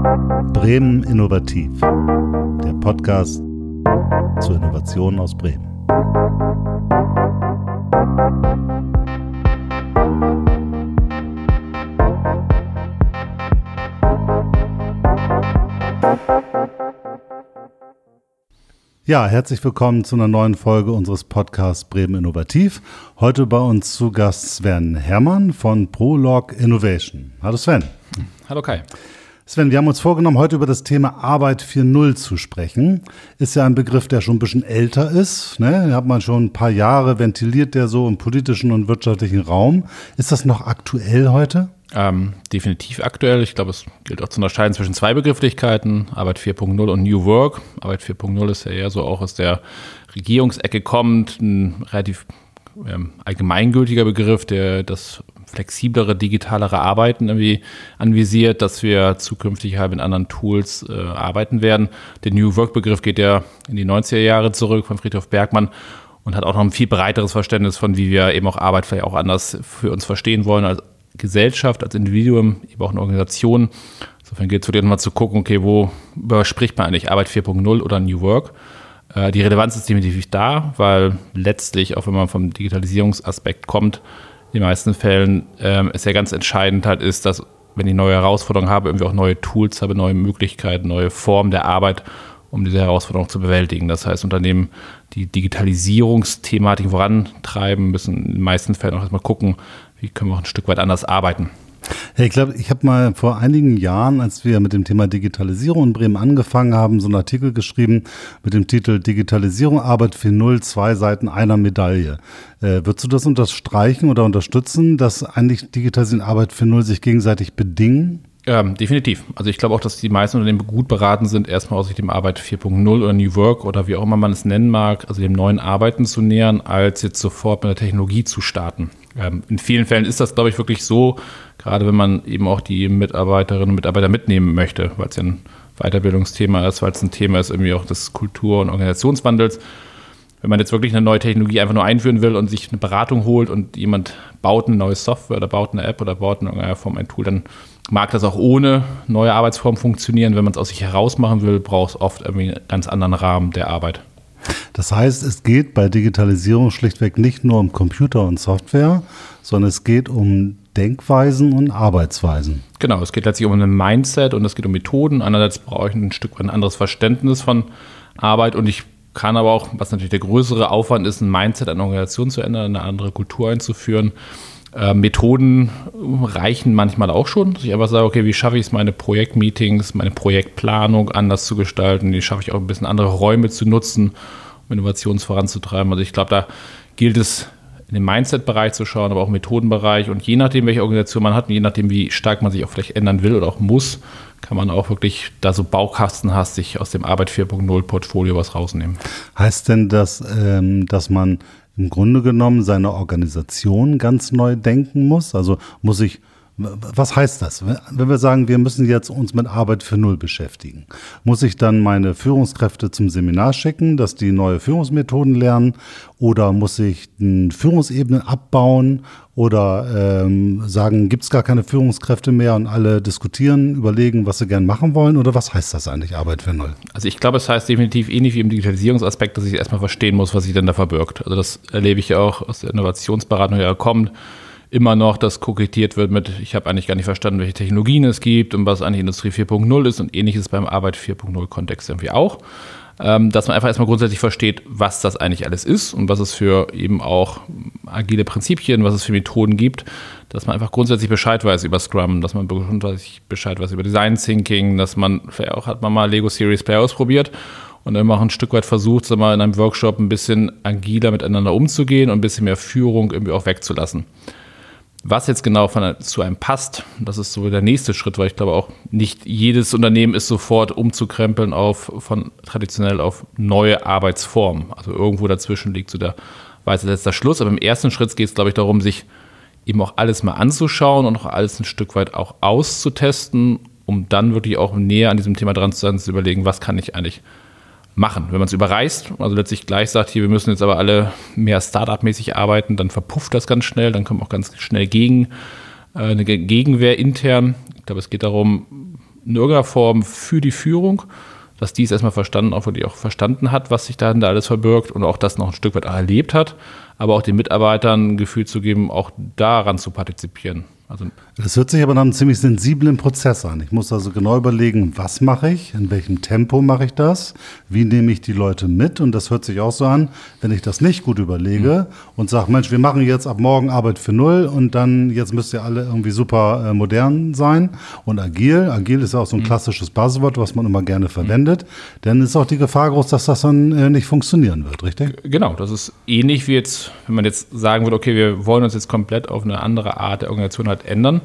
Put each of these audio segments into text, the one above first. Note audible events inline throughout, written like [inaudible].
Bremen Innovativ, der Podcast zur Innovation aus Bremen. Ja, herzlich willkommen zu einer neuen Folge unseres Podcasts Bremen Innovativ. Heute bei uns zu Gast Sven Hermann von Prolog Innovation. Hallo Sven. Hallo Kai. Sven, wir haben uns vorgenommen, heute über das Thema Arbeit 4.0 zu sprechen. Ist ja ein Begriff, der schon ein bisschen älter ist. Ne? Den hat man schon ein paar Jahre ventiliert, der so im politischen und wirtschaftlichen Raum. Ist das noch aktuell heute? Ähm, definitiv aktuell. Ich glaube, es gilt auch zu unterscheiden zwischen zwei Begrifflichkeiten, Arbeit 4.0 und New Work. Arbeit 4.0 ist ja eher so auch aus der Regierungsecke kommt, ein relativ ähm, allgemeingültiger Begriff, der das flexiblere, digitalere Arbeiten irgendwie anvisiert, dass wir zukünftig halt mit anderen Tools äh, arbeiten werden. Der New Work-Begriff geht ja in die 90er Jahre zurück von Friedhof Bergmann und hat auch noch ein viel breiteres Verständnis von, wie wir eben auch Arbeit vielleicht auch anders für uns verstehen wollen als Gesellschaft, als Individuum, eben auch eine Organisation. Insofern geht es wirklich nochmal zu gucken, okay, wo spricht man eigentlich Arbeit 4.0 oder New Work? Äh, die Relevanz ist definitiv da, weil letztlich, auch wenn man vom Digitalisierungsaspekt kommt, in den meisten Fällen ähm, es ja ganz entscheidend halt ist, dass wenn ich neue Herausforderungen habe, irgendwie auch neue Tools habe, neue Möglichkeiten, neue Formen der Arbeit, um diese Herausforderung zu bewältigen. Das heißt, Unternehmen, die Digitalisierungsthematik vorantreiben, müssen in den meisten Fällen auch erstmal gucken, wie können wir auch ein Stück weit anders arbeiten. Hey, ich glaube, ich habe mal vor einigen Jahren, als wir mit dem Thema Digitalisierung in Bremen angefangen haben, so einen Artikel geschrieben mit dem Titel Digitalisierung, Arbeit für Null, zwei Seiten einer Medaille. Äh, würdest du das unterstreichen oder unterstützen, dass eigentlich Digitalisierung Arbeit für Null sich gegenseitig bedingen? Ähm, definitiv. Also ich glaube auch, dass die meisten Unternehmen gut beraten sind, erstmal aus sich dem Arbeit 4.0 oder New Work oder wie auch immer man es nennen mag, also dem neuen Arbeiten zu nähern, als jetzt sofort mit der Technologie zu starten. Ähm, in vielen Fällen ist das, glaube ich, wirklich so, gerade wenn man eben auch die Mitarbeiterinnen und Mitarbeiter mitnehmen möchte, weil es ja ein Weiterbildungsthema ist, weil es ein Thema ist irgendwie auch des Kultur- und Organisationswandels. Wenn man jetzt wirklich eine neue Technologie einfach nur einführen will und sich eine Beratung holt und jemand baut eine neue Software oder baut eine App oder baut in irgendeiner Form ein Tool, dann mag das auch ohne neue Arbeitsform funktionieren. Wenn man es aus sich heraus machen will, braucht es oft irgendwie einen ganz anderen Rahmen der Arbeit. Das heißt, es geht bei Digitalisierung schlichtweg nicht nur um Computer und Software, sondern es geht um Denkweisen und Arbeitsweisen. Genau, es geht letztlich um ein Mindset und es geht um Methoden. Einerseits brauche ich ein Stück weit ein anderes Verständnis von Arbeit und ich kann aber auch, was natürlich der größere Aufwand ist, ein Mindset, eine Organisation zu ändern, eine andere Kultur einzuführen. Äh, Methoden reichen manchmal auch schon, dass ich einfach sage, okay, wie schaffe ich es, meine Projektmeetings, meine Projektplanung anders zu gestalten, wie schaffe ich auch ein bisschen andere Räume zu nutzen, um Innovations voranzutreiben. Also ich glaube, da gilt es in den Mindset-Bereich zu schauen, aber auch im Methodenbereich und je nachdem, welche Organisation man hat und je nachdem, wie stark man sich auch vielleicht ändern will oder auch muss, kann man auch wirklich da so baukastenhastig aus dem Arbeit 4.0 Portfolio was rausnehmen. Heißt denn das, ähm, dass man im Grunde genommen seine Organisation ganz neu denken muss? Also muss ich was heißt das? Wenn wir sagen, wir müssen jetzt uns mit Arbeit für Null beschäftigen, muss ich dann meine Führungskräfte zum Seminar schicken, dass die neue Führungsmethoden lernen? Oder muss ich eine Führungsebene abbauen? Oder ähm, sagen, gibt es gar keine Führungskräfte mehr und alle diskutieren, überlegen, was sie gern machen wollen? Oder was heißt das eigentlich, Arbeit für Null? Also ich glaube, es heißt definitiv ähnlich wie im Digitalisierungsaspekt, dass ich erstmal verstehen muss, was sich denn da verbirgt. Also das erlebe ich ja auch aus der Innovationsberatung, die ja kommt immer noch, dass kokettiert wird mit, ich habe eigentlich gar nicht verstanden, welche Technologien es gibt und was eigentlich Industrie 4.0 ist und ähnliches beim Arbeit 4.0 Kontext irgendwie auch. Ähm, dass man einfach erstmal grundsätzlich versteht, was das eigentlich alles ist und was es für eben auch agile Prinzipien, was es für Methoden gibt, dass man einfach grundsätzlich Bescheid weiß über Scrum, dass man grundsätzlich Bescheid weiß über Design Thinking, dass man, vielleicht auch hat man mal Lego Series Play ausprobiert und dann auch ein Stück weit versucht, sag mal, in einem Workshop ein bisschen agiler miteinander umzugehen und ein bisschen mehr Führung irgendwie auch wegzulassen. Was jetzt genau von, zu einem passt, das ist so der nächste Schritt, weil ich glaube auch nicht jedes Unternehmen ist sofort umzukrempeln auf von traditionell auf neue Arbeitsformen. Also irgendwo dazwischen liegt so der weiße letzter Schluss. Aber im ersten Schritt geht es, glaube ich, darum, sich eben auch alles mal anzuschauen und auch alles ein Stück weit auch auszutesten, um dann wirklich auch näher an diesem Thema dran zu sein, zu überlegen, was kann ich eigentlich machen. Wenn man es überreißt, also letztlich gleich sagt, hier, wir müssen jetzt aber alle mehr Startup-mäßig arbeiten, dann verpufft das ganz schnell, dann kommt auch ganz schnell gegen, äh, eine Gegenwehr intern. Ich glaube, es geht darum, in irgendeiner Form für die Führung, dass die es erstmal verstanden, auch wirklich auch verstanden hat, was sich dahinter alles verbirgt und auch das noch ein Stück weit erlebt hat, aber auch den Mitarbeitern ein Gefühl zu geben, auch daran zu partizipieren. Also das hört sich aber nach einem ziemlich sensiblen Prozess an. Ich muss also genau überlegen, was mache ich, in welchem Tempo mache ich das, wie nehme ich die Leute mit. Und das hört sich auch so an, wenn ich das nicht gut überlege mhm. und sage, Mensch, wir machen jetzt ab morgen Arbeit für null und dann jetzt müsst ihr alle irgendwie super äh, modern sein und agil. Agil ist ja auch so ein mhm. klassisches Buzzword, was man immer gerne verwendet. Mhm. Dann ist auch die Gefahr groß, dass das dann äh, nicht funktionieren wird, richtig? Genau, das ist ähnlich wie jetzt, wenn man jetzt sagen würde, okay, wir wollen uns jetzt komplett auf eine andere Art der Organisation halt ändern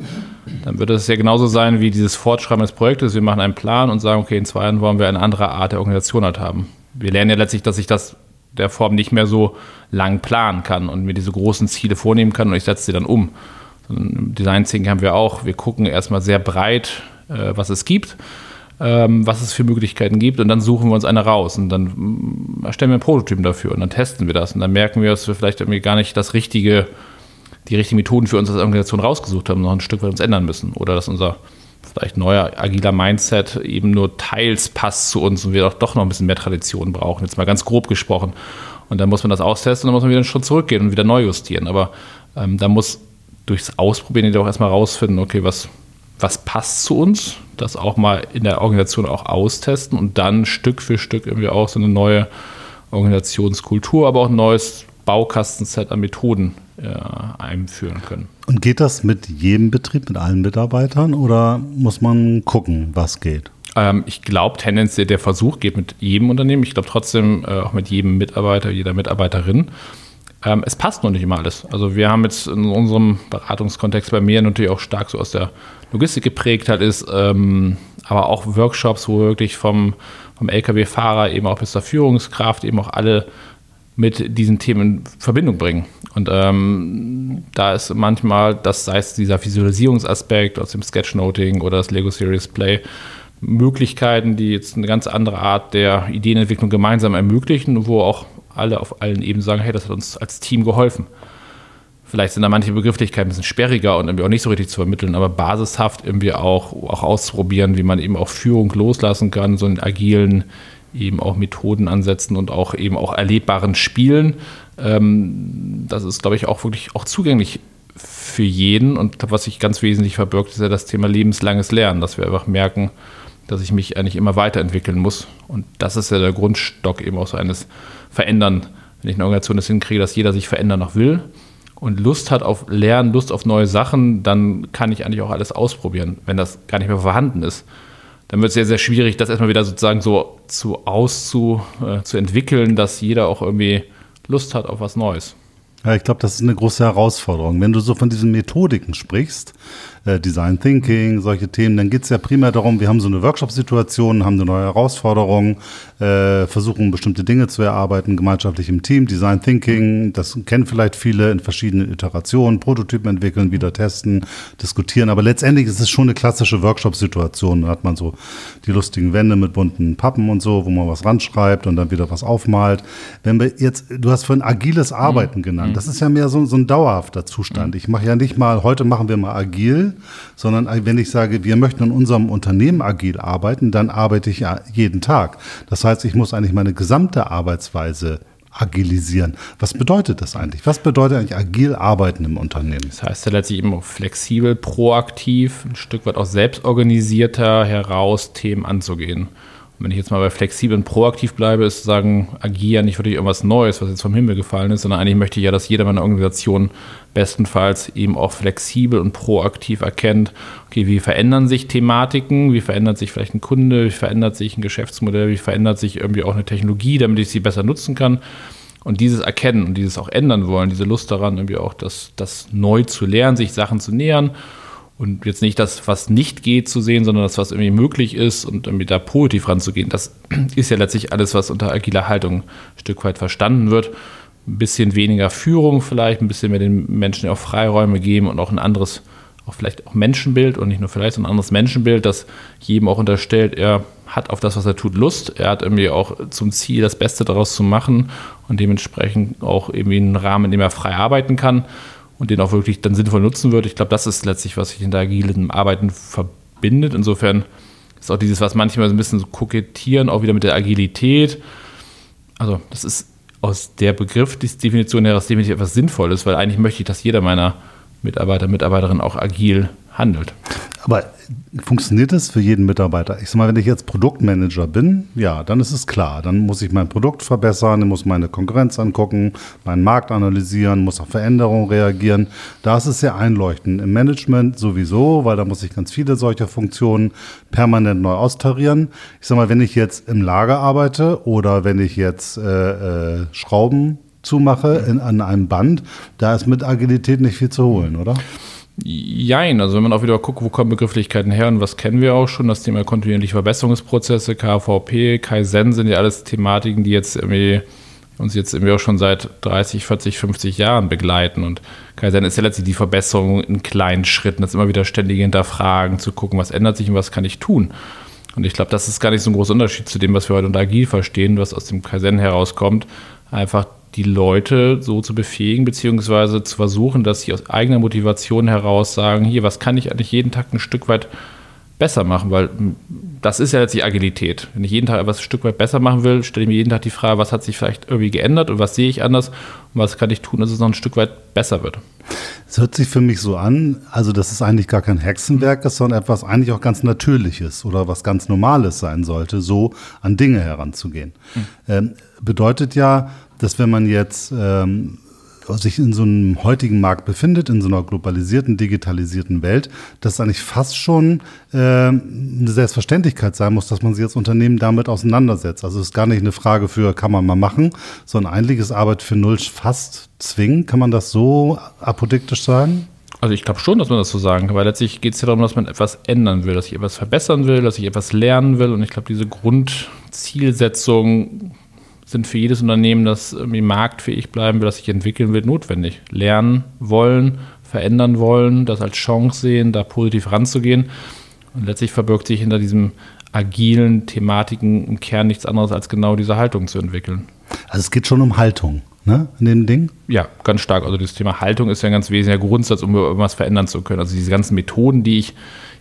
dann würde es ja genauso sein wie dieses Fortschreiben des Projektes. Wir machen einen Plan und sagen, okay, in zwei Jahren wollen wir eine andere Art der Organisation halt haben. Wir lernen ja letztlich, dass ich das der Form nicht mehr so lang planen kann und mir diese großen Ziele vornehmen kann und ich setze sie dann um. Im Design Thinking haben wir auch, wir gucken erstmal sehr breit, äh, was es gibt, ähm, was es für Möglichkeiten gibt und dann suchen wir uns eine raus und dann mm, erstellen wir einen Prototypen dafür und dann testen wir das und dann merken wir, dass wir vielleicht irgendwie gar nicht das richtige die richtigen Methoden für uns als Organisation rausgesucht haben, noch ein Stück weit uns ändern müssen. Oder dass unser vielleicht neuer agiler Mindset eben nur teils passt zu uns und wir doch, doch noch ein bisschen mehr Tradition brauchen. Jetzt mal ganz grob gesprochen. Und dann muss man das austesten und dann muss man wieder einen Schritt zurückgehen und wieder neu justieren. Aber ähm, da muss durchs Ausprobieren jedoch erstmal rausfinden, okay, was, was passt zu uns, das auch mal in der Organisation auch austesten und dann Stück für Stück irgendwie auch so eine neue Organisationskultur, aber auch ein neues Baukastenset an Methoden äh, einführen können. Und geht das mit jedem Betrieb, mit allen Mitarbeitern oder muss man gucken, was geht? Ähm, ich glaube tendenziell, der Versuch geht mit jedem Unternehmen. Ich glaube trotzdem äh, auch mit jedem Mitarbeiter, jeder Mitarbeiterin. Ähm, es passt noch nicht immer alles. Also wir haben jetzt in unserem Beratungskontext bei mir natürlich auch stark so aus der Logistik geprägt halt ist, ähm, aber auch Workshops, wo wirklich vom, vom Lkw-Fahrer eben auch bis zur Führungskraft eben auch alle mit diesen Themen in Verbindung bringen. Und ähm, da ist manchmal, das sei es dieser Visualisierungsaspekt aus dem Sketchnoting oder das Lego Series Play, Möglichkeiten, die jetzt eine ganz andere Art der Ideenentwicklung gemeinsam ermöglichen, wo auch alle auf allen Ebenen sagen, hey, das hat uns als Team geholfen. Vielleicht sind da manche Begrifflichkeiten ein bisschen sperriger und irgendwie auch nicht so richtig zu vermitteln, aber basishaft irgendwie auch, auch auszuprobieren, wie man eben auch Führung loslassen kann, so einen agilen eben auch Methoden ansetzen und auch eben auch erlebbaren Spielen. Ähm, das ist, glaube ich, auch wirklich auch zugänglich für jeden. Und was sich ganz wesentlich verbirgt, ist ja das Thema lebenslanges Lernen, dass wir einfach merken, dass ich mich eigentlich immer weiterentwickeln muss. Und das ist ja der Grundstock eben auch so eines Verändern. Wenn ich eine Organisation das hinkriege, dass jeder sich verändern noch will und Lust hat auf Lernen, Lust auf neue Sachen, dann kann ich eigentlich auch alles ausprobieren, wenn das gar nicht mehr vorhanden ist dann wird es sehr, sehr schwierig, das erstmal wieder sozusagen so zu auszu äh, zu entwickeln, dass jeder auch irgendwie Lust hat auf was Neues. Ja, ich glaube, das ist eine große Herausforderung. Wenn du so von diesen Methodiken sprichst, äh, Design Thinking, solche Themen, dann geht es ja primär darum, wir haben so eine Workshop-Situation, haben eine neue Herausforderung, äh, versuchen bestimmte Dinge zu erarbeiten, gemeinschaftlich im Team, Design Thinking, das kennen vielleicht viele in verschiedenen Iterationen, Prototypen entwickeln, wieder testen, diskutieren, aber letztendlich ist es schon eine klassische Workshop-Situation. Da hat man so die lustigen Wände mit bunten Pappen und so, wo man was ranschreibt und dann wieder was aufmalt. Wenn wir jetzt, du hast vorhin agiles Arbeiten mhm. genannt, das ist ja mehr so, so ein dauerhafter Zustand. Mhm. Ich mache ja nicht mal, heute machen wir mal agil, sondern wenn ich sage, wir möchten in unserem Unternehmen agil arbeiten, dann arbeite ich jeden Tag. Das heißt, ich muss eigentlich meine gesamte Arbeitsweise agilisieren. Was bedeutet das eigentlich? Was bedeutet eigentlich agil arbeiten im Unternehmen? Das heißt ja letztlich eben flexibel, proaktiv, ein Stück weit auch selbstorganisierter heraus Themen anzugehen wenn ich jetzt mal bei flexibel und proaktiv bleibe, ist zu sagen, agieren nicht wirklich irgendwas Neues, was jetzt vom Himmel gefallen ist, sondern eigentlich möchte ich ja, dass jeder meiner Organisation bestenfalls eben auch flexibel und proaktiv erkennt, okay, wie verändern sich Thematiken, wie verändert sich vielleicht ein Kunde, wie verändert sich ein Geschäftsmodell, wie verändert sich irgendwie auch eine Technologie, damit ich sie besser nutzen kann. Und dieses Erkennen und dieses auch ändern wollen, diese Lust daran, irgendwie auch das, das neu zu lernen, sich Sachen zu nähern und jetzt nicht das, was nicht geht, zu sehen, sondern das, was irgendwie möglich ist und irgendwie da positiv ranzugehen. Das [clears throat] ist ja letztlich alles, was unter agiler Haltung ein Stück weit verstanden wird. Ein bisschen weniger Führung vielleicht, ein bisschen mehr den Menschen auch Freiräume geben und auch ein anderes, auch vielleicht auch Menschenbild und nicht nur vielleicht, sondern ein anderes Menschenbild, das jedem auch unterstellt, er hat auf das, was er tut, Lust. Er hat irgendwie auch zum Ziel, das Beste daraus zu machen und dementsprechend auch irgendwie einen Rahmen, in dem er frei arbeiten kann und den auch wirklich dann sinnvoll nutzen wird. Ich glaube, das ist letztlich, was sich hinter agilen Arbeiten verbindet. Insofern ist auch dieses, was manchmal so ein bisschen so kokettieren, auch wieder mit der Agilität. Also, das ist aus der Begriffsdefinition heraus definitiv etwas Sinnvolles, weil eigentlich möchte ich, dass jeder meiner Mitarbeiter, Mitarbeiterinnen auch agil handelt. Aber funktioniert das für jeden Mitarbeiter? Ich sag mal, wenn ich jetzt Produktmanager bin, ja, dann ist es klar. Dann muss ich mein Produkt verbessern, muss meine Konkurrenz angucken, meinen Markt analysieren, muss auf Veränderungen reagieren. Da ist es sehr einleuchtend. Im Management sowieso, weil da muss ich ganz viele solcher Funktionen permanent neu austarieren. Ich sag mal, wenn ich jetzt im Lager arbeite oder wenn ich jetzt äh, äh, Schrauben zumache in, an einem Band, da ist mit Agilität nicht viel zu holen, oder? Jein, also wenn man auch wieder guckt, wo kommen Begrifflichkeiten her und was kennen wir auch schon, das Thema kontinuierliche Verbesserungsprozesse, KVP, Kaizen sind ja alles Thematiken, die jetzt irgendwie uns jetzt irgendwie auch schon seit 30, 40, 50 Jahren begleiten. Und Kaizen ist ja letztlich die Verbesserung in kleinen Schritten, das immer wieder ständige Hinterfragen, zu gucken, was ändert sich und was kann ich tun. Und ich glaube, das ist gar nicht so ein großer Unterschied zu dem, was wir heute unter Agil verstehen, was aus dem Kaizen herauskommt. Einfach die Leute so zu befähigen, beziehungsweise zu versuchen, dass sie aus eigener Motivation heraus sagen, hier, was kann ich eigentlich jeden Tag ein Stück weit besser machen, weil das ist ja jetzt die Agilität. Wenn ich jeden Tag etwas ein Stück weit besser machen will, stelle ich mir jeden Tag die Frage, was hat sich vielleicht irgendwie geändert und was sehe ich anders und was kann ich tun, dass es noch ein Stück weit besser wird. Es hört sich für mich so an, also dass es eigentlich gar kein Hexenwerk ist, sondern etwas eigentlich auch ganz Natürliches oder was ganz Normales sein sollte, so an Dinge heranzugehen. Mhm. Ähm, bedeutet ja, dass wenn man jetzt ähm, sich in so einem heutigen Markt befindet, in so einer globalisierten, digitalisierten Welt, dass eigentlich fast schon äh, eine Selbstverständlichkeit sein muss, dass man sich als Unternehmen damit auseinandersetzt. Also es ist gar nicht eine Frage für, kann man mal machen, sondern eigentlich ist Arbeit für Null fast zwingend. Kann man das so apodiktisch sagen? Also ich glaube schon, dass man das so sagen kann, weil letztlich geht es ja darum, dass man etwas ändern will, dass ich etwas verbessern will, dass ich etwas lernen will. Und ich glaube, diese Grundzielsetzung sind für jedes Unternehmen, das irgendwie marktfähig bleiben will, das sich entwickeln will, notwendig. Lernen wollen, verändern wollen, das als Chance sehen, da positiv ranzugehen. Und letztlich verbirgt sich hinter diesem agilen Thematiken im Kern nichts anderes als genau diese Haltung zu entwickeln. Also es geht schon um Haltung. Ne, in dem Ding? Ja, ganz stark. Also das Thema Haltung ist ja ein ganz wesentlicher Grundsatz, um irgendwas verändern zu können. Also diese ganzen Methoden, die ich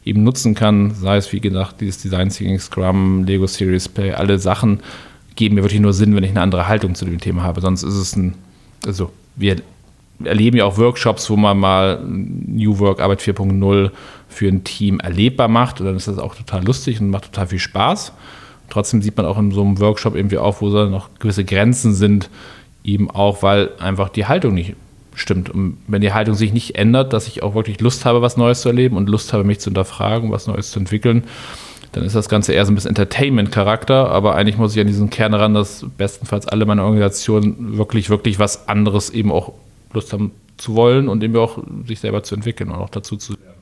eben nutzen kann, sei es wie gesagt dieses Design Thinking, Scrum, Lego Series Play, alle Sachen, geben mir wirklich nur Sinn, wenn ich eine andere Haltung zu dem Thema habe. Sonst ist es ein, also wir erleben ja auch Workshops, wo man mal New Work Arbeit 4.0 für ein Team erlebbar macht. Und dann ist das auch total lustig und macht total viel Spaß. Trotzdem sieht man auch in so einem Workshop irgendwie auch, wo da noch gewisse Grenzen sind, eben auch, weil einfach die Haltung nicht stimmt. Und wenn die Haltung sich nicht ändert, dass ich auch wirklich Lust habe, was Neues zu erleben und Lust habe, mich zu hinterfragen, was Neues zu entwickeln, dann ist das Ganze eher so ein bisschen Entertainment-Charakter, aber eigentlich muss ich an diesen Kern ran, dass bestenfalls alle meine Organisationen wirklich, wirklich was anderes eben auch Lust haben zu wollen und eben auch sich selber zu entwickeln und auch dazu zu lernen.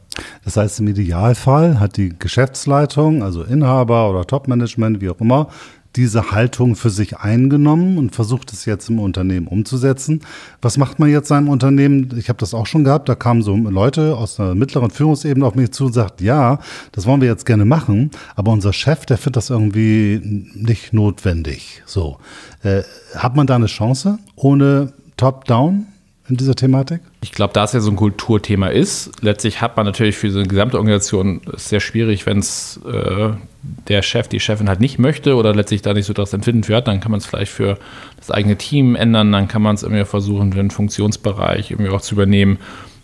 Das heißt, im Idealfall hat die Geschäftsleitung, also Inhaber oder Topmanagement, wie auch immer, diese Haltung für sich eingenommen und versucht es jetzt im Unternehmen umzusetzen. Was macht man jetzt seinem Unternehmen? Ich habe das auch schon gehabt, da kamen so Leute aus der mittleren Führungsebene auf mich zu und sagt, ja, das wollen wir jetzt gerne machen, aber unser Chef, der findet das irgendwie nicht notwendig. So, äh, hat man da eine Chance ohne Top-Down? in dieser Thematik? Ich glaube, da es ja so ein Kulturthema ist, letztlich hat man natürlich für so eine gesamte Organisation sehr schwierig, wenn es äh, der Chef, die Chefin halt nicht möchte oder letztlich da nicht so das Empfinden für hat, dann kann man es vielleicht für das eigene Team ändern, dann kann man es irgendwie versuchen, den Funktionsbereich irgendwie auch zu übernehmen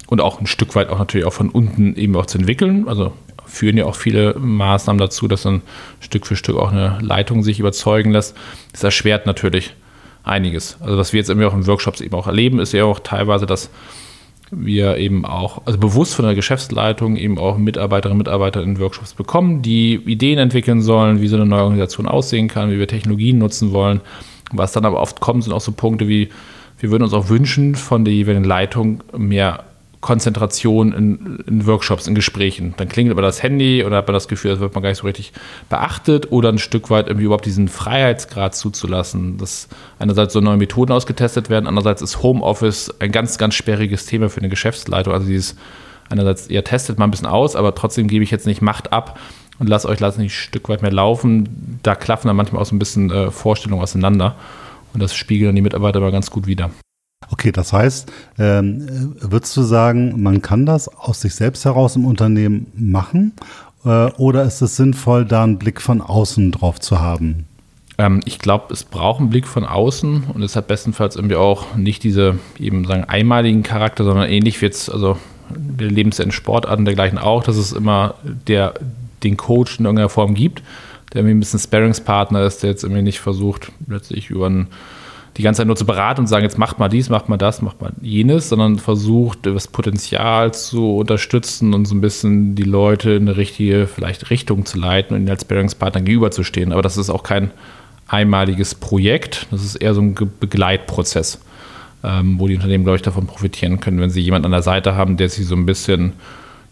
und auch ein Stück weit auch natürlich auch von unten eben auch zu entwickeln. Also führen ja auch viele Maßnahmen dazu, dass dann Stück für Stück auch eine Leitung sich überzeugen lässt. Das erschwert natürlich einiges. Also was wir jetzt irgendwie auch in Workshops eben auch erleben, ist ja auch teilweise, dass wir eben auch, also bewusst von der Geschäftsleitung eben auch Mitarbeiterinnen und Mitarbeiter in Workshops bekommen, die Ideen entwickeln sollen, wie so eine neue Organisation aussehen kann, wie wir Technologien nutzen wollen. Was dann aber oft kommt, sind auch so Punkte wie, wir würden uns auch wünschen von der jeweiligen Leitung mehr Konzentration in, in, Workshops, in Gesprächen. Dann klingelt aber das Handy oder hat man das Gefühl, das wird man gar nicht so richtig beachtet oder ein Stück weit irgendwie überhaupt diesen Freiheitsgrad zuzulassen, dass einerseits so neue Methoden ausgetestet werden, andererseits ist Homeoffice ein ganz, ganz sperriges Thema für eine Geschäftsleitung. Also dieses einerseits, ihr testet mal ein bisschen aus, aber trotzdem gebe ich jetzt nicht Macht ab und lasst euch lassen ein Stück weit mehr laufen. Da klaffen dann manchmal auch so ein bisschen äh, Vorstellungen auseinander und das spiegeln die Mitarbeiter aber ganz gut wieder. Okay, das heißt, ähm, würdest du sagen, man kann das aus sich selbst heraus im Unternehmen machen Äh, oder ist es sinnvoll, da einen Blick von außen drauf zu haben? Ähm, ich glaube, es braucht einen Blick von außen und es hat bestenfalls irgendwie auch nicht diese eben sagen einmaligen Charakter, sondern ähnlich wird es, also wir leben es in Sportarten dergleichen auch, dass es immer der, den Coach in irgendeiner Form gibt, der irgendwie ein bisschen Sparringspartner ist, der jetzt irgendwie nicht versucht, letztlich über einen die ganze Zeit nur zu beraten und sagen, jetzt macht mal dies, macht mal das, macht mal jenes, sondern versucht, das Potenzial zu unterstützen und so ein bisschen die Leute in eine richtige, vielleicht Richtung zu leiten und ihnen als Bearingspartner gegenüberzustehen. Aber das ist auch kein einmaliges Projekt, das ist eher so ein Begleitprozess, ähm, wo die Unternehmen, glaube ich, davon profitieren können, wenn sie jemanden an der Seite haben, der sie so ein bisschen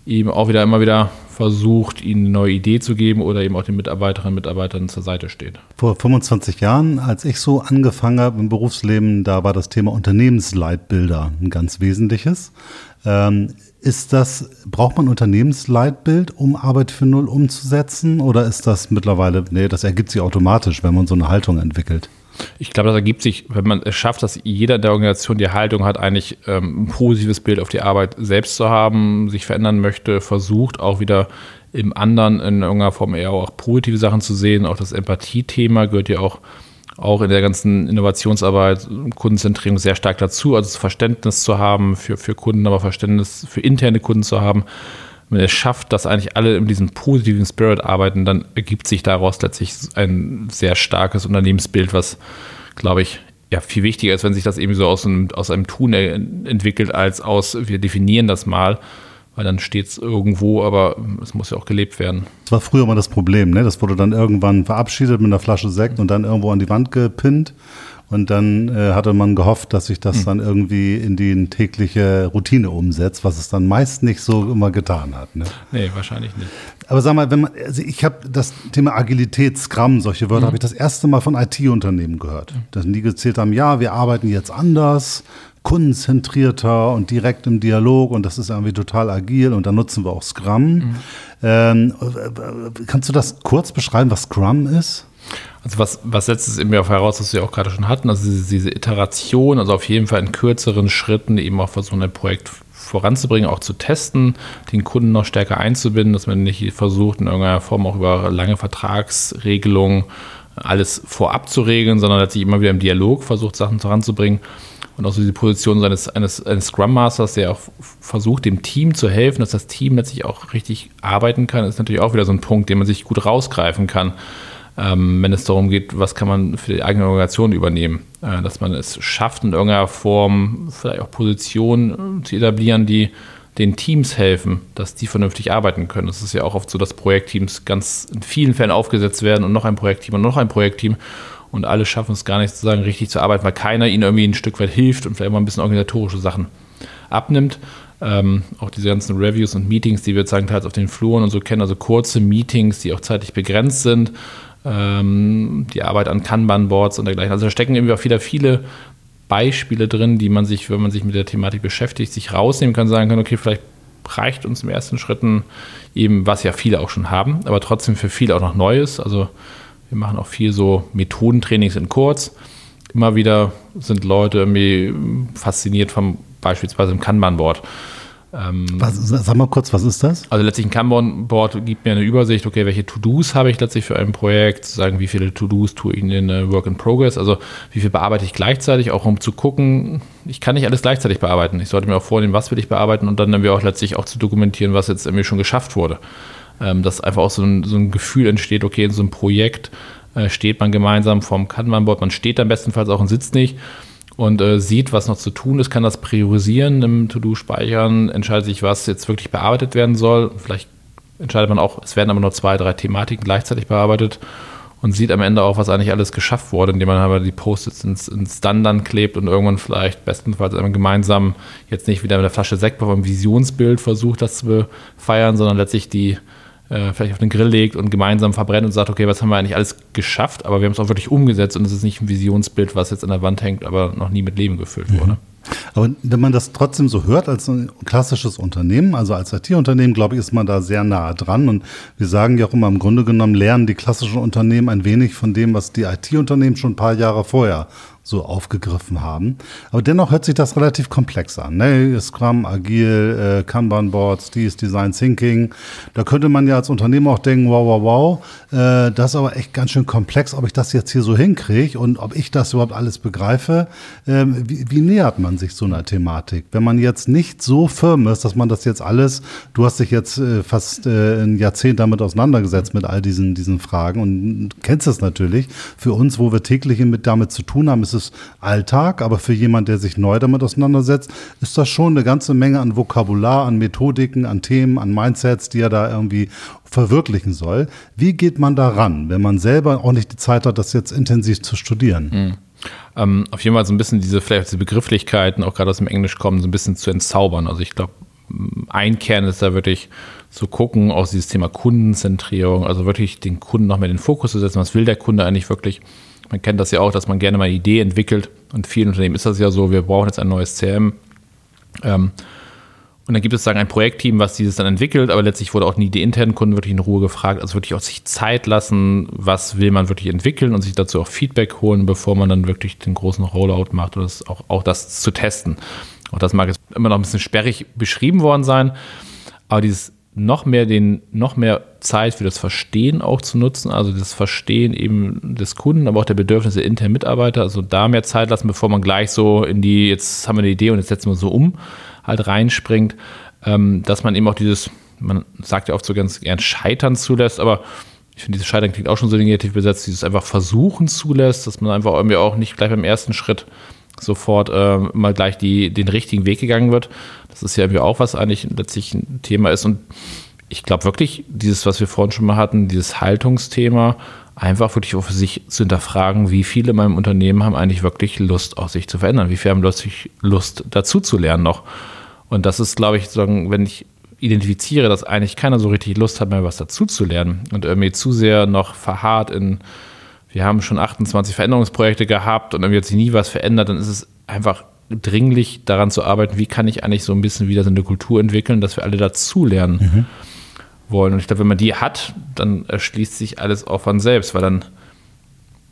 ihm auch wieder immer wieder versucht, ihnen eine neue Idee zu geben oder eben auch den Mitarbeiterinnen und Mitarbeitern zur Seite steht. Vor 25 Jahren, als ich so angefangen habe im Berufsleben, da war das Thema Unternehmensleitbilder ein ganz wesentliches. Ähm, ist das, braucht man Unternehmensleitbild, um Arbeit für Null umzusetzen? Oder ist das mittlerweile, nee, das ergibt sich automatisch, wenn man so eine Haltung entwickelt? Ich glaube, das ergibt sich, wenn man es schafft, dass jeder in der Organisation die Haltung hat, eigentlich ähm, ein positives Bild auf die Arbeit selbst zu haben, sich verändern möchte, versucht auch wieder im anderen in irgendeiner Form eher auch positive Sachen zu sehen. Auch das Empathie-Thema gehört ja auch, auch in der ganzen Innovationsarbeit, Kundenzentrierung sehr stark dazu. Also Verständnis zu haben für, für Kunden, aber Verständnis für interne Kunden zu haben wenn es schafft, dass eigentlich alle in diesem positiven Spirit arbeiten, dann ergibt sich daraus letztlich ein sehr starkes Unternehmensbild, was, glaube ich, ja, viel wichtiger ist, wenn sich das eben so aus einem, aus einem Tun entwickelt, als aus, wir definieren das mal, weil dann steht es irgendwo, aber es muss ja auch gelebt werden. Das war früher mal das Problem, ne? Das wurde dann irgendwann verabschiedet mit einer Flasche Sekt und dann irgendwo an die Wand gepinnt. Und dann äh, hatte man gehofft, dass sich das mhm. dann irgendwie in die tägliche Routine umsetzt, was es dann meist nicht so immer getan hat. Ne? Nee, wahrscheinlich nicht. Aber sag mal, wenn man, also ich habe das Thema Agilität, Scrum, solche Wörter, mhm. habe ich das erste Mal von IT-Unternehmen gehört. Mhm. Dass die gezählt haben, ja, wir arbeiten jetzt anders, kundenzentrierter und direkt im Dialog und das ist irgendwie total agil und da nutzen wir auch Scrum. Mhm. Ähm, kannst du das kurz beschreiben, was Scrum ist? Also was, was setzt es eben auch heraus, was wir auch gerade schon hatten, also diese, diese Iteration, also auf jeden Fall in kürzeren Schritten eben auch versuchen, ein Projekt voranzubringen, auch zu testen, den Kunden noch stärker einzubinden, dass man nicht versucht, in irgendeiner Form auch über lange Vertragsregelungen alles vorab zu regeln, sondern letztlich immer wieder im Dialog versucht, Sachen voranzubringen. Und auch so diese Position eines, eines, eines Scrum Masters, der auch versucht, dem Team zu helfen, dass das Team letztlich auch richtig arbeiten kann, ist natürlich auch wieder so ein Punkt, den man sich gut rausgreifen kann ähm, wenn es darum geht, was kann man für die eigene Organisation übernehmen. Äh, dass man es schafft, in irgendeiner Form vielleicht auch Positionen äh, zu etablieren, die den Teams helfen, dass die vernünftig arbeiten können. Das ist ja auch oft so, dass Projektteams ganz in vielen Fällen aufgesetzt werden und noch ein Projektteam und noch ein Projektteam und alle schaffen es gar nicht sozusagen richtig zu arbeiten, weil keiner ihnen irgendwie ein Stück weit hilft und vielleicht mal ein bisschen organisatorische Sachen abnimmt. Ähm, auch diese ganzen Reviews und Meetings, die wir sagen, teils auf den Fluren und so kennen, also kurze Meetings, die auch zeitlich begrenzt sind, ähm, die Arbeit an Kanban-Boards und dergleichen. Also da stecken irgendwie auch wieder viele Beispiele drin, die man sich, wenn man sich mit der Thematik beschäftigt, sich rausnehmen kann, sagen kann, okay, vielleicht reicht uns im ersten Schritten eben, was ja viele auch schon haben, aber trotzdem für viele auch noch Neues. Also wir machen auch viel so Methodentrainings in Kurz. Immer wieder sind Leute irgendwie fasziniert vom beispielsweise im Kanban-Board. Ähm, was, sag mal kurz, was ist das? Also letztlich ein Kanban-Board gibt mir eine Übersicht, okay, welche To-Dos habe ich letztlich für ein Projekt, sagen, wie viele To-Dos tue ich in den Work in Progress, also wie viel bearbeite ich gleichzeitig, auch um zu gucken, ich kann nicht alles gleichzeitig bearbeiten. Ich sollte mir auch vornehmen, was will ich bearbeiten und dann irgendwie auch letztlich auch zu dokumentieren, was jetzt irgendwie schon geschafft wurde. Ähm, dass einfach auch so ein, so ein Gefühl entsteht, okay, in so einem Projekt äh, steht man gemeinsam vom Kanban-Board, man steht dann bestenfalls auch und sitzt nicht und äh, sieht, was noch zu tun ist, kann das priorisieren im To-Do speichern, entscheidet sich, was jetzt wirklich bearbeitet werden soll. Vielleicht entscheidet man auch, es werden aber nur zwei, drei Thematiken gleichzeitig bearbeitet und sieht am Ende auch, was eigentlich alles geschafft wurde, indem man aber die Post-its ins, ins Dann dann klebt und irgendwann vielleicht bestenfalls gemeinsam jetzt nicht wieder mit der Flasche Sekt auf einem Visionsbild versucht, das zu feiern, sondern letztlich die äh, vielleicht auf den Grill legt und gemeinsam verbrennt und sagt, okay, was haben wir eigentlich alles geschafft, aber wir haben es auch wirklich umgesetzt und es ist nicht ein Visionsbild, was jetzt an der Wand hängt, aber noch nie mit Leben gefüllt mhm. wurde. Aber wenn man das trotzdem so hört als ein klassisches Unternehmen, also als IT-Unternehmen, glaube ich, ist man da sehr nahe dran. Und wir sagen ja auch immer, im Grunde genommen lernen die klassischen Unternehmen ein wenig von dem, was die IT-Unternehmen schon ein paar Jahre vorher so aufgegriffen haben. Aber dennoch hört sich das relativ komplex an. Ne? Scrum, Agil, äh, Kanban-Boards, dies, Design Thinking. Da könnte man ja als Unternehmer auch denken, wow, wow, wow, äh, das ist aber echt ganz schön komplex, ob ich das jetzt hier so hinkriege und ob ich das überhaupt alles begreife. Ähm, wie, wie nähert man sich so einer Thematik? Wenn man jetzt nicht so firm ist, dass man das jetzt alles, du hast dich jetzt äh, fast äh, ein Jahrzehnt damit auseinandergesetzt mit all diesen, diesen Fragen und kennst es natürlich. Für uns, wo wir täglich mit, damit zu tun haben, ist es Alltag, aber für jemand, der sich neu damit auseinandersetzt, ist das schon eine ganze Menge an Vokabular, an Methodiken, an Themen, an Mindsets, die er da irgendwie verwirklichen soll. Wie geht man da ran, wenn man selber auch nicht die Zeit hat, das jetzt intensiv zu studieren? Mhm. Ähm, auf jeden Fall so ein bisschen diese, vielleicht diese Begrifflichkeiten, auch gerade aus dem Englisch kommen, so ein bisschen zu entzaubern. Also ich glaube, ein Kern ist da wirklich zu gucken, auch dieses Thema Kundenzentrierung, also wirklich den Kunden noch mehr in den Fokus zu setzen. Was will der Kunde eigentlich wirklich? Man kennt das ja auch, dass man gerne mal eine Idee entwickelt. Und vielen Unternehmen ist das ja so, wir brauchen jetzt ein neues CM. Ähm, und dann gibt es sagen ein Projektteam, was dieses dann entwickelt, aber letztlich wurde auch nie die internen Kunden wirklich in Ruhe gefragt, also wirklich auch sich Zeit lassen, was will man wirklich entwickeln und sich dazu auch Feedback holen, bevor man dann wirklich den großen Rollout macht oder das auch, auch das zu testen. Auch das mag jetzt immer noch ein bisschen sperrig beschrieben worden sein, aber dieses noch mehr den, noch mehr Zeit für das Verstehen auch zu nutzen, also das Verstehen eben des Kunden, aber auch der Bedürfnisse der internen Mitarbeiter, also da mehr Zeit lassen, bevor man gleich so in die, jetzt haben wir eine Idee und jetzt setzen wir so um, halt reinspringt, ähm, dass man eben auch dieses, man sagt ja oft so ganz gern Scheitern zulässt, aber ich finde, dieses Scheitern klingt auch schon so negativ besetzt, dieses einfach Versuchen zulässt, dass man einfach irgendwie auch nicht gleich beim ersten Schritt sofort äh, mal gleich die, den richtigen Weg gegangen wird. Das ist ja irgendwie auch was eigentlich letztlich ein Thema ist. Und ich glaube wirklich, dieses, was wir vorhin schon mal hatten, dieses Haltungsthema, einfach wirklich auch für sich zu hinterfragen, wie viele in meinem Unternehmen haben eigentlich wirklich Lust, auch sich zu verändern, wie viele haben Lust, Lust dazu zu lernen noch. Und das ist, glaube ich, wenn ich identifiziere, dass eigentlich keiner so richtig Lust hat, mehr was dazu zu lernen und irgendwie zu sehr noch verharrt in wir haben schon 28 Veränderungsprojekte gehabt und irgendwie hat sich nie was verändert, dann ist es einfach dringlich daran zu arbeiten, wie kann ich eigentlich so ein bisschen wieder so eine Kultur entwickeln, dass wir alle dazulernen mhm. wollen. Und ich glaube, wenn man die hat, dann erschließt sich alles auch von selbst, weil dann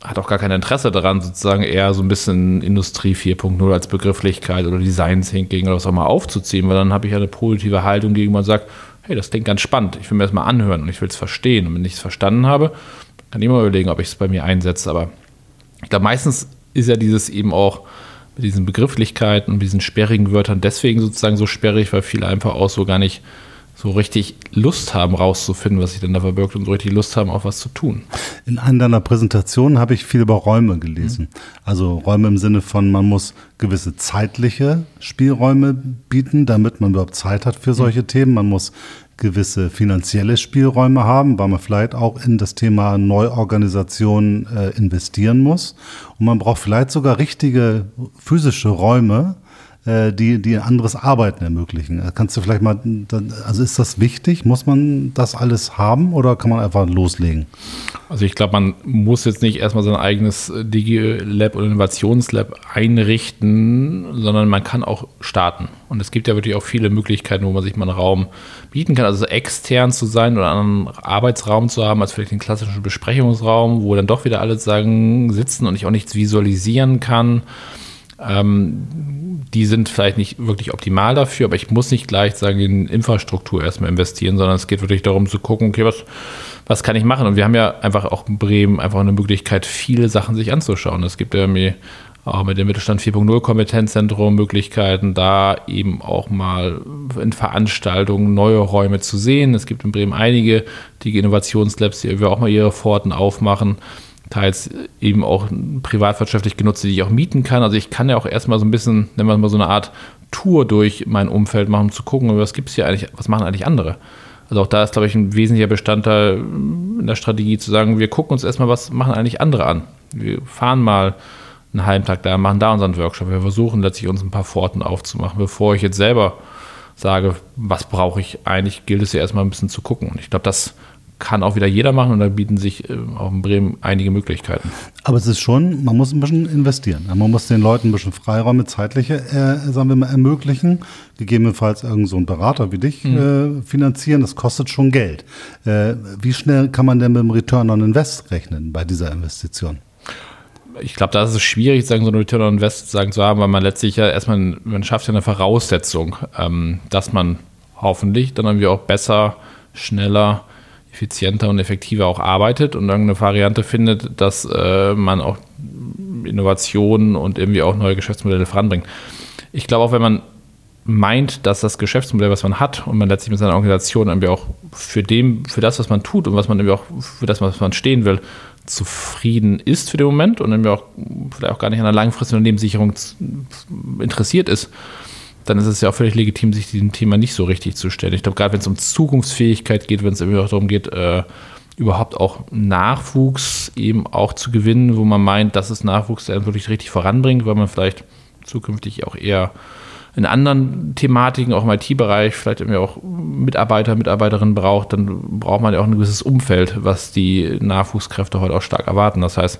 hat auch gar kein Interesse daran, sozusagen eher so ein bisschen Industrie 4.0 als Begrifflichkeit oder Design Thinking oder was auch mal aufzuziehen, weil dann habe ich ja eine positive Haltung gegen man sagt, hey, das klingt ganz spannend, ich will mir das mal anhören und ich will es verstehen. Und wenn ich es verstanden habe, kann immer überlegen, ob ich es bei mir einsetze, aber ich glaube, meistens ist ja dieses eben auch mit diesen Begrifflichkeiten und diesen sperrigen Wörtern deswegen sozusagen so sperrig, weil viele einfach auch so gar nicht so richtig Lust haben, rauszufinden, was sich denn da verbirgt und so richtig Lust haben, auch was zu tun. In einer deiner Präsentationen habe ich viel über Räume gelesen. Mhm. Also Räume im Sinne von, man muss gewisse zeitliche Spielräume bieten, damit man überhaupt Zeit hat für solche mhm. Themen. Man muss gewisse finanzielle Spielräume haben, weil man vielleicht auch in das Thema Neuorganisation äh, investieren muss. Und man braucht vielleicht sogar richtige physische Räume, äh, die, die anderes Arbeiten ermöglichen. Äh, kannst du vielleicht mal, also ist das wichtig? Muss man das alles haben oder kann man einfach loslegen? Also ich glaube, man muss jetzt nicht erstmal sein eigenes äh, Digi-Lab oder Innovationslab einrichten, sondern man kann auch starten. Und es gibt ja wirklich auch viele Möglichkeiten, wo man sich mal einen Raum bieten kann. Also extern zu sein oder einen Arbeitsraum zu haben, als vielleicht den klassischen Besprechungsraum, wo dann doch wieder alle sagen, sitzen und ich auch nichts visualisieren kann. Ähm, die sind vielleicht nicht wirklich optimal dafür, aber ich muss nicht gleich sagen, in Infrastruktur erstmal investieren, sondern es geht wirklich darum zu gucken, okay, was, was kann ich machen? Und wir haben ja einfach auch in Bremen einfach eine Möglichkeit, viele Sachen sich anzuschauen. Es gibt ja irgendwie auch mit dem Mittelstand 4.0 Kompetenzzentrum Möglichkeiten, da eben auch mal in Veranstaltungen neue Räume zu sehen. Es gibt in Bremen einige die Innovationslabs, die wir auch mal ihre Pforten aufmachen teils eben auch privatwirtschaftlich genutzte, die ich auch mieten kann. Also ich kann ja auch erstmal so ein bisschen, nennen wir es mal so eine Art Tour durch mein Umfeld machen, um zu gucken, was gibt es hier eigentlich, was machen eigentlich andere. Also auch da ist, glaube ich, ein wesentlicher Bestandteil in der Strategie zu sagen, wir gucken uns erstmal, was machen eigentlich andere an. Wir fahren mal einen halben Tag da, machen da unseren Workshop. Wir versuchen letztlich uns ein paar Pforten aufzumachen, bevor ich jetzt selber sage, was brauche ich eigentlich, gilt es ja erstmal ein bisschen zu gucken. Und ich glaube, das kann auch wieder jeder machen und da bieten sich äh, auch in Bremen einige Möglichkeiten. Aber es ist schon, man muss ein bisschen investieren. Man muss den Leuten ein bisschen Freiräume, zeitliche, äh, sagen wir mal, ermöglichen. Gegebenenfalls irgend so ein Berater wie dich mhm. äh, finanzieren. Das kostet schon Geld. Äh, wie schnell kann man denn mit dem Return on Invest rechnen bei dieser Investition? ich glaube, da ist es schwierig, sagen, so eine Return on Invest sagen zu haben, weil man letztlich ja erstmal, man schafft ja eine Voraussetzung, ähm, dass man hoffentlich dann irgendwie auch besser, schneller, effizienter und effektiver auch arbeitet und irgendeine Variante findet, dass äh, man auch Innovationen und irgendwie auch neue Geschäftsmodelle voranbringt. Ich glaube auch, wenn man meint, dass das Geschäftsmodell, was man hat und man letztlich mit seiner Organisation irgendwie auch für dem, für das, was man tut und was man irgendwie auch für das, was man stehen will, zufrieden ist für den Moment und irgendwie auch vielleicht auch gar nicht an einer langfristigen Unternehmenssicherung interessiert ist, dann ist es ja auch völlig legitim, sich diesem Thema nicht so richtig zu stellen. Ich glaube, gerade wenn es um Zukunftsfähigkeit geht, wenn es irgendwie auch darum geht, äh, überhaupt auch Nachwuchs eben auch zu gewinnen, wo man meint, das ist Nachwuchs, der wirklich richtig voranbringt, weil man vielleicht zukünftig auch eher in anderen Thematiken, auch im IT-Bereich, vielleicht irgendwie auch Mitarbeiter, Mitarbeiterinnen braucht, dann braucht man ja auch ein gewisses Umfeld, was die Nachwuchskräfte heute auch stark erwarten. Das heißt,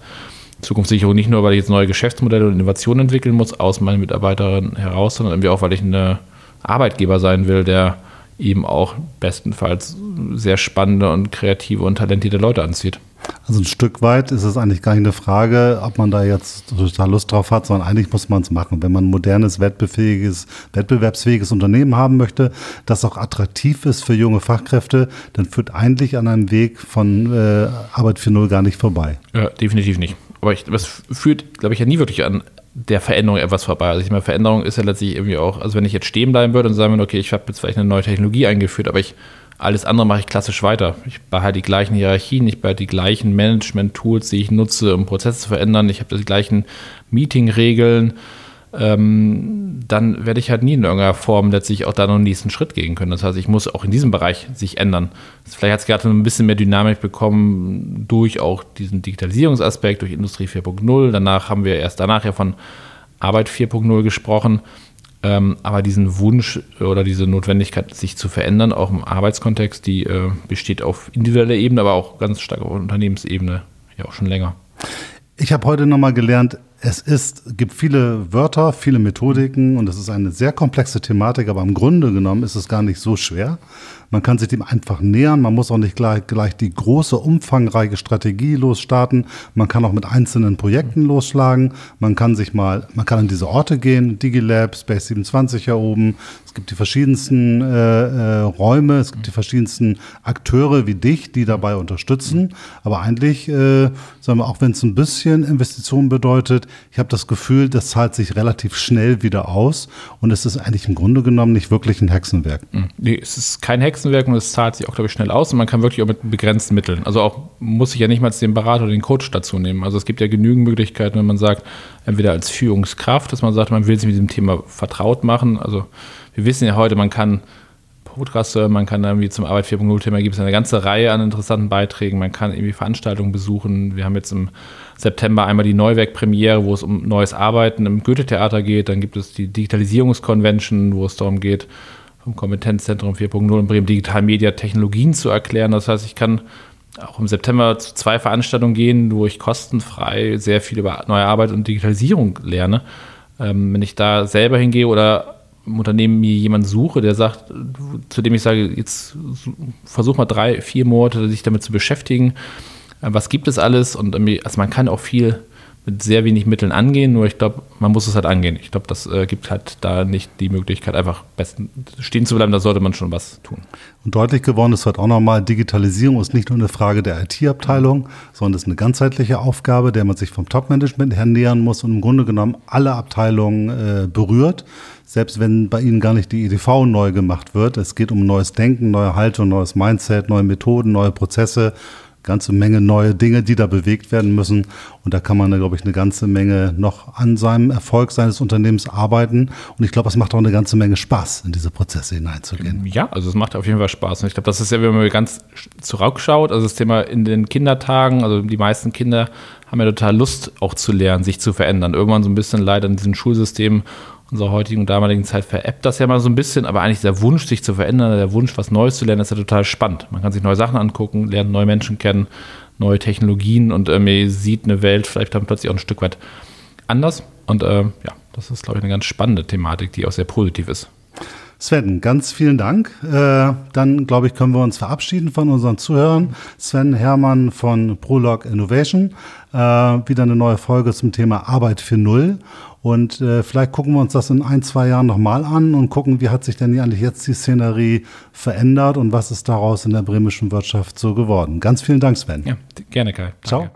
Zukunftssicherung nicht nur, weil ich jetzt neue Geschäftsmodelle und Innovationen entwickeln muss aus meinen Mitarbeiterinnen heraus, sondern irgendwie auch, weil ich ein Arbeitgeber sein will, der eben auch bestenfalls sehr spannende und kreative und talentierte Leute anzieht. Also ein Stück weit ist es eigentlich gar nicht eine Frage, ob man da jetzt total Lust drauf hat, sondern eigentlich muss man es machen. Wenn man ein modernes, wettbewerbsfähiges, wettbewerbsfähiges Unternehmen haben möchte, das auch attraktiv ist für junge Fachkräfte, dann führt eigentlich an einem Weg von äh, Arbeit 4.0 gar nicht vorbei. Ja, definitiv nicht. Aber ich, das führt, glaube ich, ja nie wirklich an der Veränderung etwas vorbei. Also ich meine, Veränderung ist ja letztlich irgendwie auch, also wenn ich jetzt stehen bleiben würde und sagen würde, okay, ich habe jetzt vielleicht eine neue Technologie eingeführt, aber ich alles andere mache ich klassisch weiter. Ich behalte die gleichen Hierarchien, ich behalte die gleichen Management-Tools, die ich nutze, um Prozesse zu verändern. Ich habe die gleichen Meeting-Regeln. Ähm, dann werde ich halt nie in irgendeiner Form letztlich auch da noch einen nächsten Schritt gehen können. Das heißt, ich muss auch in diesem Bereich sich ändern. Vielleicht hat es gerade ein bisschen mehr Dynamik bekommen durch auch diesen Digitalisierungsaspekt, durch Industrie 4.0. Danach haben wir erst danach ja von Arbeit 4.0 gesprochen. Ähm, aber diesen Wunsch oder diese Notwendigkeit, sich zu verändern, auch im Arbeitskontext, die äh, besteht auf individueller Ebene, aber auch ganz stark auf Unternehmensebene, ja auch schon länger. Ich habe heute nochmal gelernt, es ist, gibt viele Wörter, viele Methodiken und es ist eine sehr komplexe Thematik, aber im Grunde genommen ist es gar nicht so schwer. Man kann sich dem einfach nähern. Man muss auch nicht gleich, gleich die große, umfangreiche Strategie losstarten. Man kann auch mit einzelnen Projekten losschlagen. Man kann sich mal, man kann an diese Orte gehen, DigiLab, Space 27 hier oben. Es gibt die verschiedensten äh, äh, Räume, es gibt die verschiedensten Akteure wie dich, die dabei unterstützen. Aber eigentlich, äh, sagen wir, auch wenn es ein bisschen Investitionen bedeutet, ich habe das Gefühl, das zahlt sich relativ schnell wieder aus und es ist eigentlich im Grunde genommen nicht wirklich ein Hexenwerk. Nee, es ist kein Hexenwerk Hexenwerk und es zahlt sich auch, glaube ich, schnell aus und man kann wirklich auch mit begrenzten Mitteln. Also auch muss ich ja nicht mal den Berater oder den Coach dazu nehmen. Also es gibt ja genügend Möglichkeiten, wenn man sagt, entweder als Führungskraft, dass man sagt, man will sich mit diesem Thema vertraut machen. Also wir wissen ja heute, man kann Podcast hören, man kann irgendwie zum Arbeit 4.0 Thema gibt es eine ganze Reihe an interessanten Beiträgen, man kann irgendwie Veranstaltungen besuchen. Wir haben jetzt im September einmal die Neuwerk-Premiere, wo es um neues Arbeiten im Goethe-Theater geht. Dann gibt es die Digitalisierungskonvention, wo es darum geht, vom Kompetenzzentrum 4.0 in Bremen Digital Media Technologien zu erklären. Das heißt, ich kann auch im September zu zwei Veranstaltungen gehen, wo ich kostenfrei sehr viel über neue Arbeit und Digitalisierung lerne. Ähm, wenn ich da selber hingehe oder im Unternehmen mir jemanden suche, der sagt, zu dem ich sage, jetzt versuch mal drei, vier Monate sich damit zu beschäftigen, äh, was gibt es alles und also man kann auch viel mit sehr wenig Mitteln angehen, nur ich glaube, man muss es halt angehen. Ich glaube, das äh, gibt halt da nicht die Möglichkeit, einfach besten stehen zu bleiben, da sollte man schon was tun. Und deutlich geworden ist halt auch nochmal, Digitalisierung ist nicht nur eine Frage der IT-Abteilung, sondern es ist eine ganzheitliche Aufgabe, der man sich vom Top-Management her nähern muss und im Grunde genommen alle Abteilungen äh, berührt. Selbst wenn bei Ihnen gar nicht die EDV neu gemacht wird. Es geht um neues Denken, neue Haltung, neues Mindset, neue Methoden, neue Prozesse ganze Menge neue Dinge, die da bewegt werden müssen. Und da kann man, glaube ich, eine ganze Menge noch an seinem Erfolg seines Unternehmens arbeiten. Und ich glaube, es macht auch eine ganze Menge Spaß, in diese Prozesse hineinzugehen. Ja, also es macht auf jeden Fall Spaß. Und ich glaube, das ist ja, wenn man ganz zurückschaut, also das Thema in den Kindertagen, also die meisten Kinder haben ja total Lust auch zu lernen, sich zu verändern. Irgendwann so ein bisschen leider in diesem Schulsystem unserer heutigen und damaligen Zeit veräppt das ja mal so ein bisschen, aber eigentlich der Wunsch, sich zu verändern, der Wunsch, was Neues zu lernen, ist ja total spannend. Man kann sich neue Sachen angucken, lernt neue Menschen kennen, neue Technologien und äh, sieht eine Welt vielleicht dann plötzlich auch ein Stück weit anders. Und äh, ja, das ist, glaube ich, eine ganz spannende Thematik, die auch sehr positiv ist. Sven, ganz vielen Dank. Äh, dann, glaube ich, können wir uns verabschieden von unseren Zuhörern. Sven Hermann von Prolog Innovation. Äh, wieder eine neue Folge zum Thema Arbeit für Null. Und äh, vielleicht gucken wir uns das in ein, zwei Jahren nochmal an und gucken, wie hat sich denn eigentlich jetzt die Szenerie verändert und was ist daraus in der bremischen Wirtschaft so geworden. Ganz vielen Dank, Sven. Ja, gerne, Kai. Ciao.